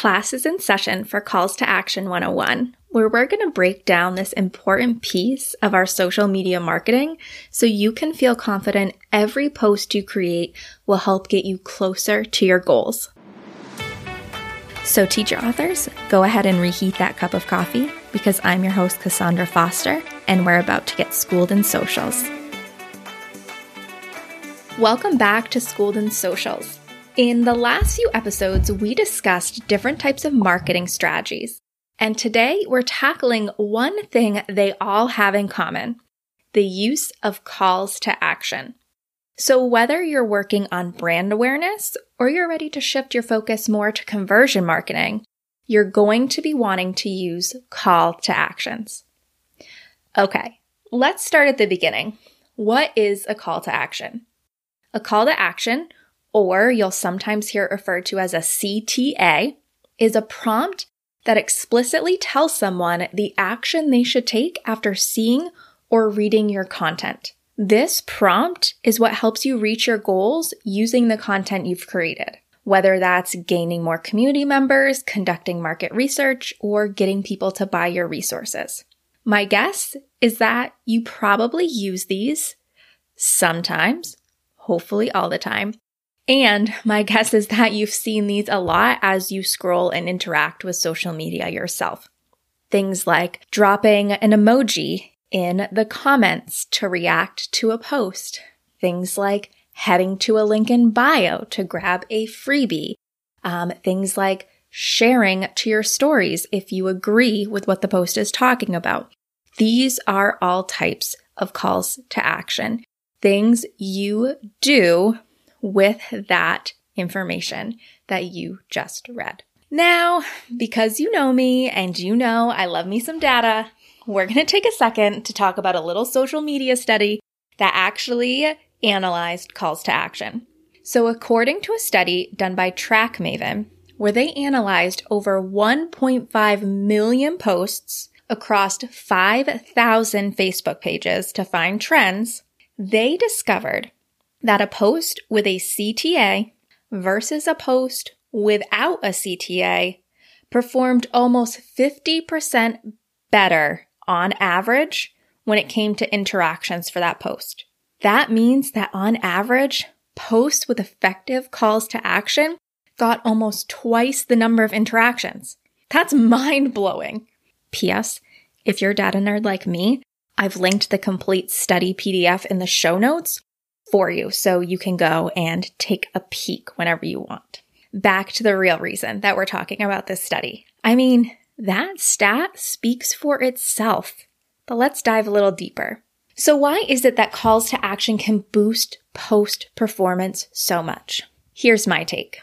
Class is in session for Calls to Action 101, where we're going to break down this important piece of our social media marketing so you can feel confident every post you create will help get you closer to your goals. So, teacher authors, go ahead and reheat that cup of coffee because I'm your host, Kassaundra Foster, and we're about to get schooled in socials. Welcome back to Schooled in Socials. In the last few episodes, we discussed different types of marketing strategies. And today we're tackling one thing they all have in common the use of calls to action. So, whether you're working on brand awareness or you're ready to shift your focus more to conversion marketing, you're going to be wanting to use call to actions. Okay, let's start at the beginning. What is a call to action? A call to action or you'll sometimes hear it referred to as a CTA, is a prompt that explicitly tells someone the action they should take after seeing or reading your content. This prompt is what helps you reach your goals using the content you've created, whether that's gaining more community members, conducting market research, or getting people to buy your resources. My guess is that you probably use these sometimes, hopefully all the time, and my guess is that you've seen these a lot as you scroll and interact with social media yourself. Things like dropping an emoji in the comments to react to a post. Things like heading to a link in bio to grab a freebie. Um, things like sharing to your stories if you agree with what the post is talking about. These are all types of calls to action. Things you do with that information that you just read. Now, because you know me and you know I love me some data, we're going to take a second to talk about a little social media study that actually analyzed calls to action. So, according to a study done by TrackMaven, where they analyzed over 1.5 million posts across 5,000 Facebook pages to find trends, they discovered that a post with a CTA versus a post without a CTA performed almost 50% better on average when it came to interactions for that post. That means that on average, posts with effective calls to action got almost twice the number of interactions. That's mind blowing. P.S. If you're a data nerd like me, I've linked the complete study PDF in the show notes for you so you can go and take a peek whenever you want. Back to the real reason that we're talking about this study. I mean, that stat speaks for itself, but let's dive a little deeper. So, why is it that calls to action can boost post performance so much? Here's my take.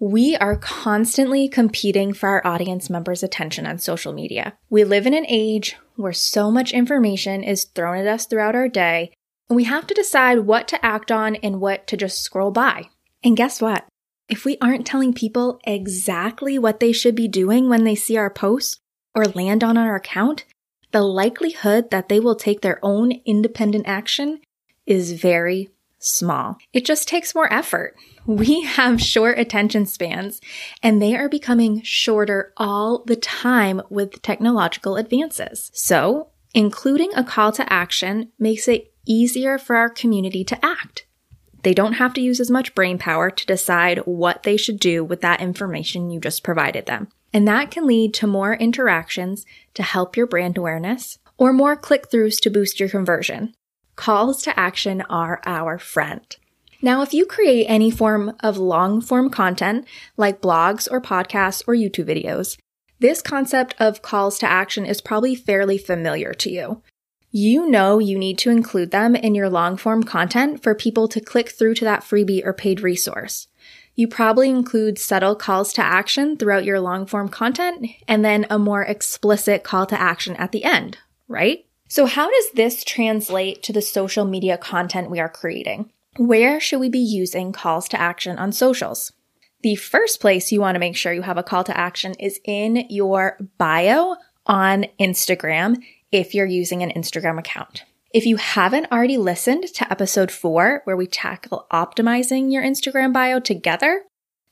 We are constantly competing for our audience members' attention on social media. We live in an age where so much information is thrown at us throughout our day and we have to decide what to act on and what to just scroll by. And guess what? If we aren't telling people exactly what they should be doing when they see our posts or land on our account, the likelihood that they will take their own independent action is very small. It just takes more effort. We have short attention spans and they are becoming shorter all the time with technological advances. So including a call to action makes it easier for our community to act. They don't have to use as much brain power to decide what they should do with that information you just provided them. And that can lead to more interactions to help your brand awareness or more click throughs to boost your conversion. Calls to action are our friend. Now, if you create any form of long form content like blogs or podcasts or YouTube videos, this concept of calls to action is probably fairly familiar to you. You know you need to include them in your long form content for people to click through to that freebie or paid resource. You probably include subtle calls to action throughout your long form content and then a more explicit call to action at the end, right? So how does this translate to the social media content we are creating? Where should we be using calls to action on socials? The first place you want to make sure you have a call to action is in your bio on Instagram if you're using an Instagram account. If you haven't already listened to episode four, where we tackle optimizing your Instagram bio together,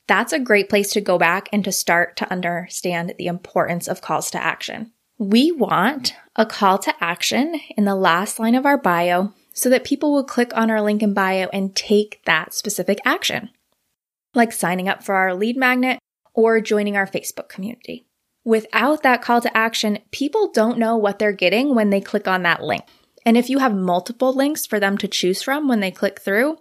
that's a great place to go back and to start to understand the importance of calls to action. We want a call to action in the last line of our bio so that people will click on our link in bio and take that specific action, like signing up for our lead magnet or joining our Facebook community. Without that call to action, people don't know what they're getting when they click on that link. And if you have multiple links for them to choose from when they click through,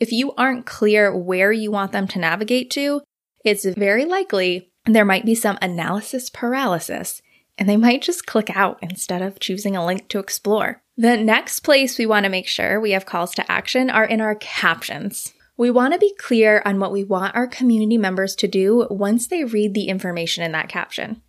if you aren't clear where you want them to navigate to, it's very likely there might be some analysis paralysis and they might just click out instead of choosing a link to explore. The next place we want to make sure we have calls to action are in our captions. We want to be clear on what we want our community members to do once they read the information in that caption.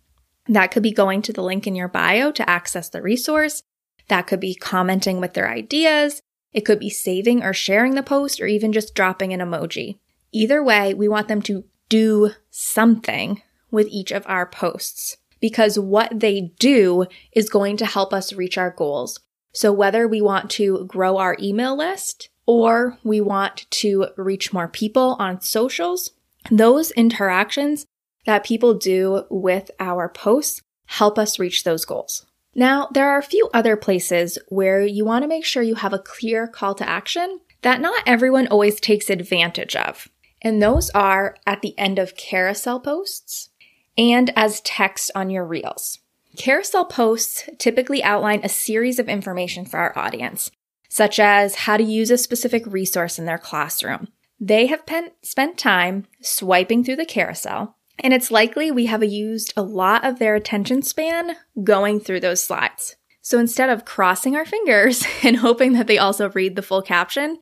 That could be going to the link in your bio to access the resource. That could be commenting with their ideas. It could be saving or sharing the post or even just dropping an emoji. Either way, we want them to do something with each of our posts because what they do is going to help us reach our goals. So whether we want to grow our email list or we want to reach more people on socials, those interactions that people do with our posts help us reach those goals. Now, there are a few other places where you want to make sure you have a clear call to action that not everyone always takes advantage of. And those are at the end of carousel posts and as text on your reels. Carousel posts typically outline a series of information for our audience, such as how to use a specific resource in their classroom. They have pen- spent time swiping through the carousel, and it's likely we have used a lot of their attention span going through those slides. So instead of crossing our fingers and hoping that they also read the full caption,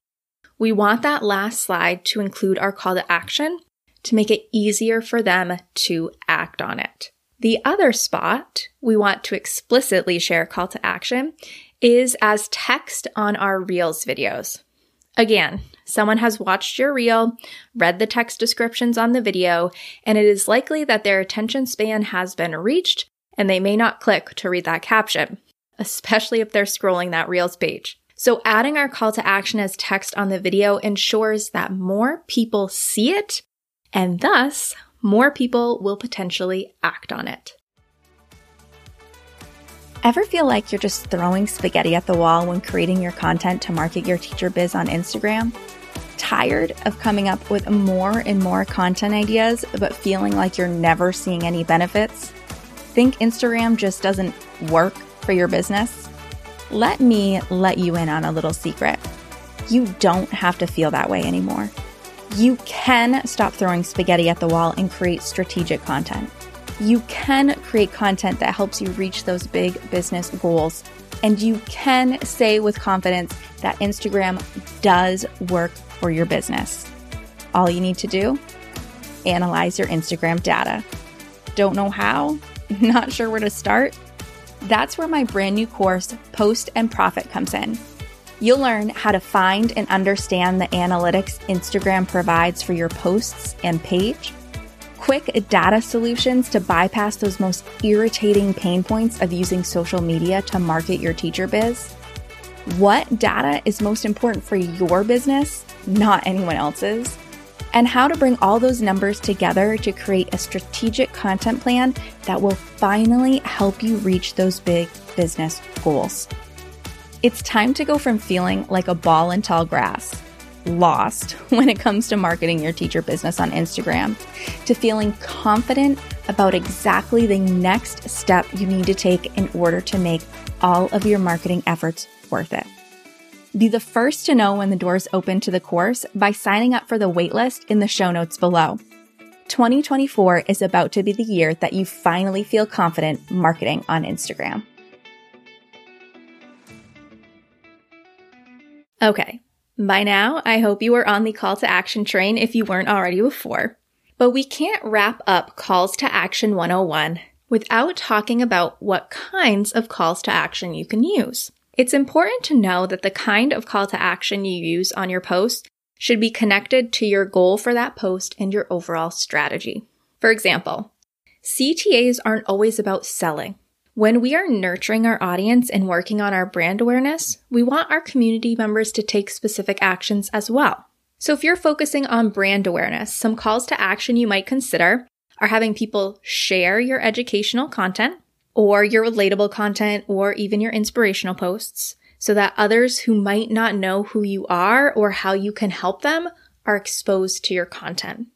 we want that last slide to include our call to action to make it easier for them to act on it. The other spot we want to explicitly share call to action is as text on our Reels videos. Again, someone has watched your reel, read the text descriptions on the video, and it is likely that their attention span has been reached and they may not click to read that caption, especially if they're scrolling that Reels page. So adding our call to action as text on the video ensures that more people see it and thus more people will potentially act on it. Ever feel like you're just throwing spaghetti at the wall when creating your content to market your teacher biz on Instagram? Tired of coming up with more and more content ideas, but feeling like you're never seeing any benefits? Think Instagram just doesn't work for your business? Let me let you in on a little secret. You don't have to feel that way anymore. You can stop throwing spaghetti at the wall and create strategic content. You can create content that helps you reach those big business goals. And you can say with confidence that Instagram does work for your business. All you need to do? Analyze your Instagram data. Don't know how? Not sure where to start? That's where my brand new course, Post and Profit, comes in. You'll learn how to find and understand the analytics Instagram provides for your posts and page, quick data solutions to bypass those most irritating pain points of using social media to market your teacher biz, what data is most important for your business, not anyone else's and how to bring all those numbers together to create a strategic content plan that will finally help you reach those big business goals. It's time to go from feeling like a ball in tall grass, lost when it comes to marketing your teacher business on Instagram, to feeling confident about exactly the next step you need to take in order to make all of your marketing efforts worth it. Be the first to know when the doors open to the course by signing up for the waitlist in the show notes below. 2024 is about to be the year that you finally feel confident marketing on Instagram. Okay, by now, I hope you are on the call to action train if you weren't already before. But we can't wrap up Calls to Action 101 without talking about what kinds of calls to action you can use. It's important to know that the kind of call to action you use on your post should be connected to your goal for that post and your overall strategy. For example, CTAs aren't always about selling. When we are nurturing our audience and working on our brand awareness, we want our community members to take specific actions as well. So, if you're focusing on brand awareness, some calls to action you might consider are having people share your educational content or your relatable content or even your inspirational posts so that others who might not know who you are or how you can help them are exposed to your content.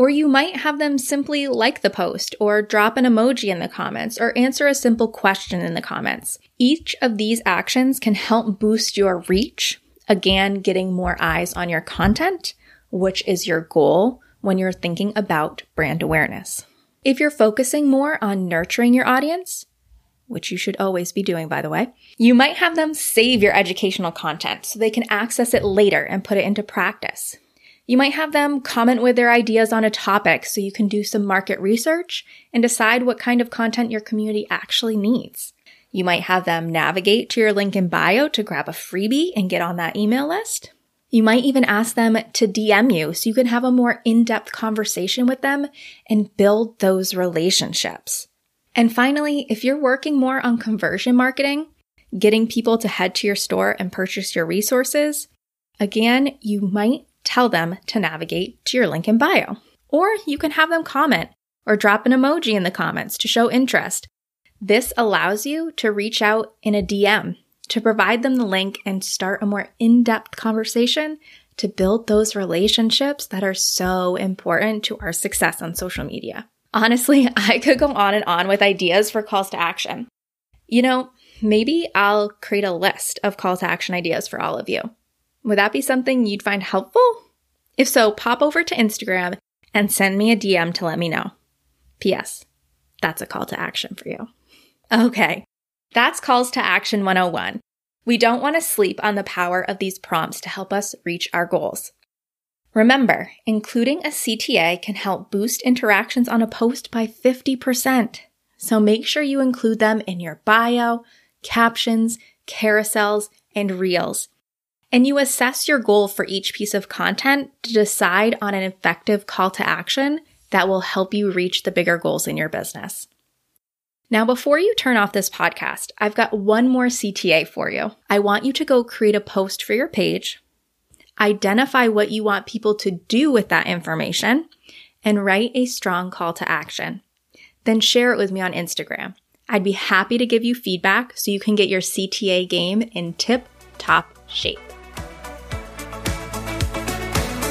Or you might have them simply like the post or drop an emoji in the comments or answer a simple question in the comments. Each of these actions can help boost your reach, again, getting more eyes on your content, which is your goal when you're thinking about brand awareness. If you're focusing more on nurturing your audience, which you should always be doing, by the way, you might have them save your educational content so they can access it later and put it into practice. You might have them comment with their ideas on a topic so you can do some market research and decide what kind of content your community actually needs. You might have them navigate to your link in bio to grab a freebie and get on that email list. You might even ask them to DM you so you can have a more in-depth conversation with them and build those relationships. And finally, if you're working more on conversion marketing, getting people to head to your store and purchase your resources, again, you might tell them to navigate to your link in bio. Or you can have them comment or drop an emoji in the comments to show interest. This allows you to reach out in a DM to provide them the link and start a more in depth conversation to build those relationships that are so important to our success on social media. Honestly, I could go on and on with ideas for calls to action. You know, maybe I'll create a list of call to action ideas for all of you. Would that be something you'd find helpful? If so, pop over to Instagram and send me a DM to let me know. P.S. That's a call to action for you. Okay, that's calls to action 101. We don't want to sleep on the power of these prompts to help us reach our goals. Remember, including a CTA can help boost interactions on a post by 50%. So make sure you include them in your bio, captions, carousels, and reels. And you assess your goal for each piece of content to decide on an effective call to action that will help you reach the bigger goals in your business. Now, before you turn off this podcast, I've got one more CTA for you. I want you to go create a post for your page, identify what you want people to do with that information, and write a strong call to action. Then share it with me on Instagram. I'd be happy to give you feedback so you can get your CTA game in tip top shape.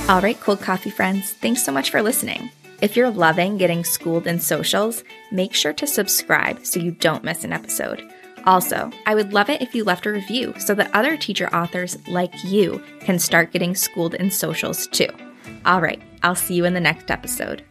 All right, cold coffee friends, thanks so much for listening. If you're loving getting schooled in socials, make sure to subscribe so you don't miss an episode. Also, I would love it if you left a review so that other teacher authors like you can start getting schooled in socials too. All right, I'll see you in the next episode.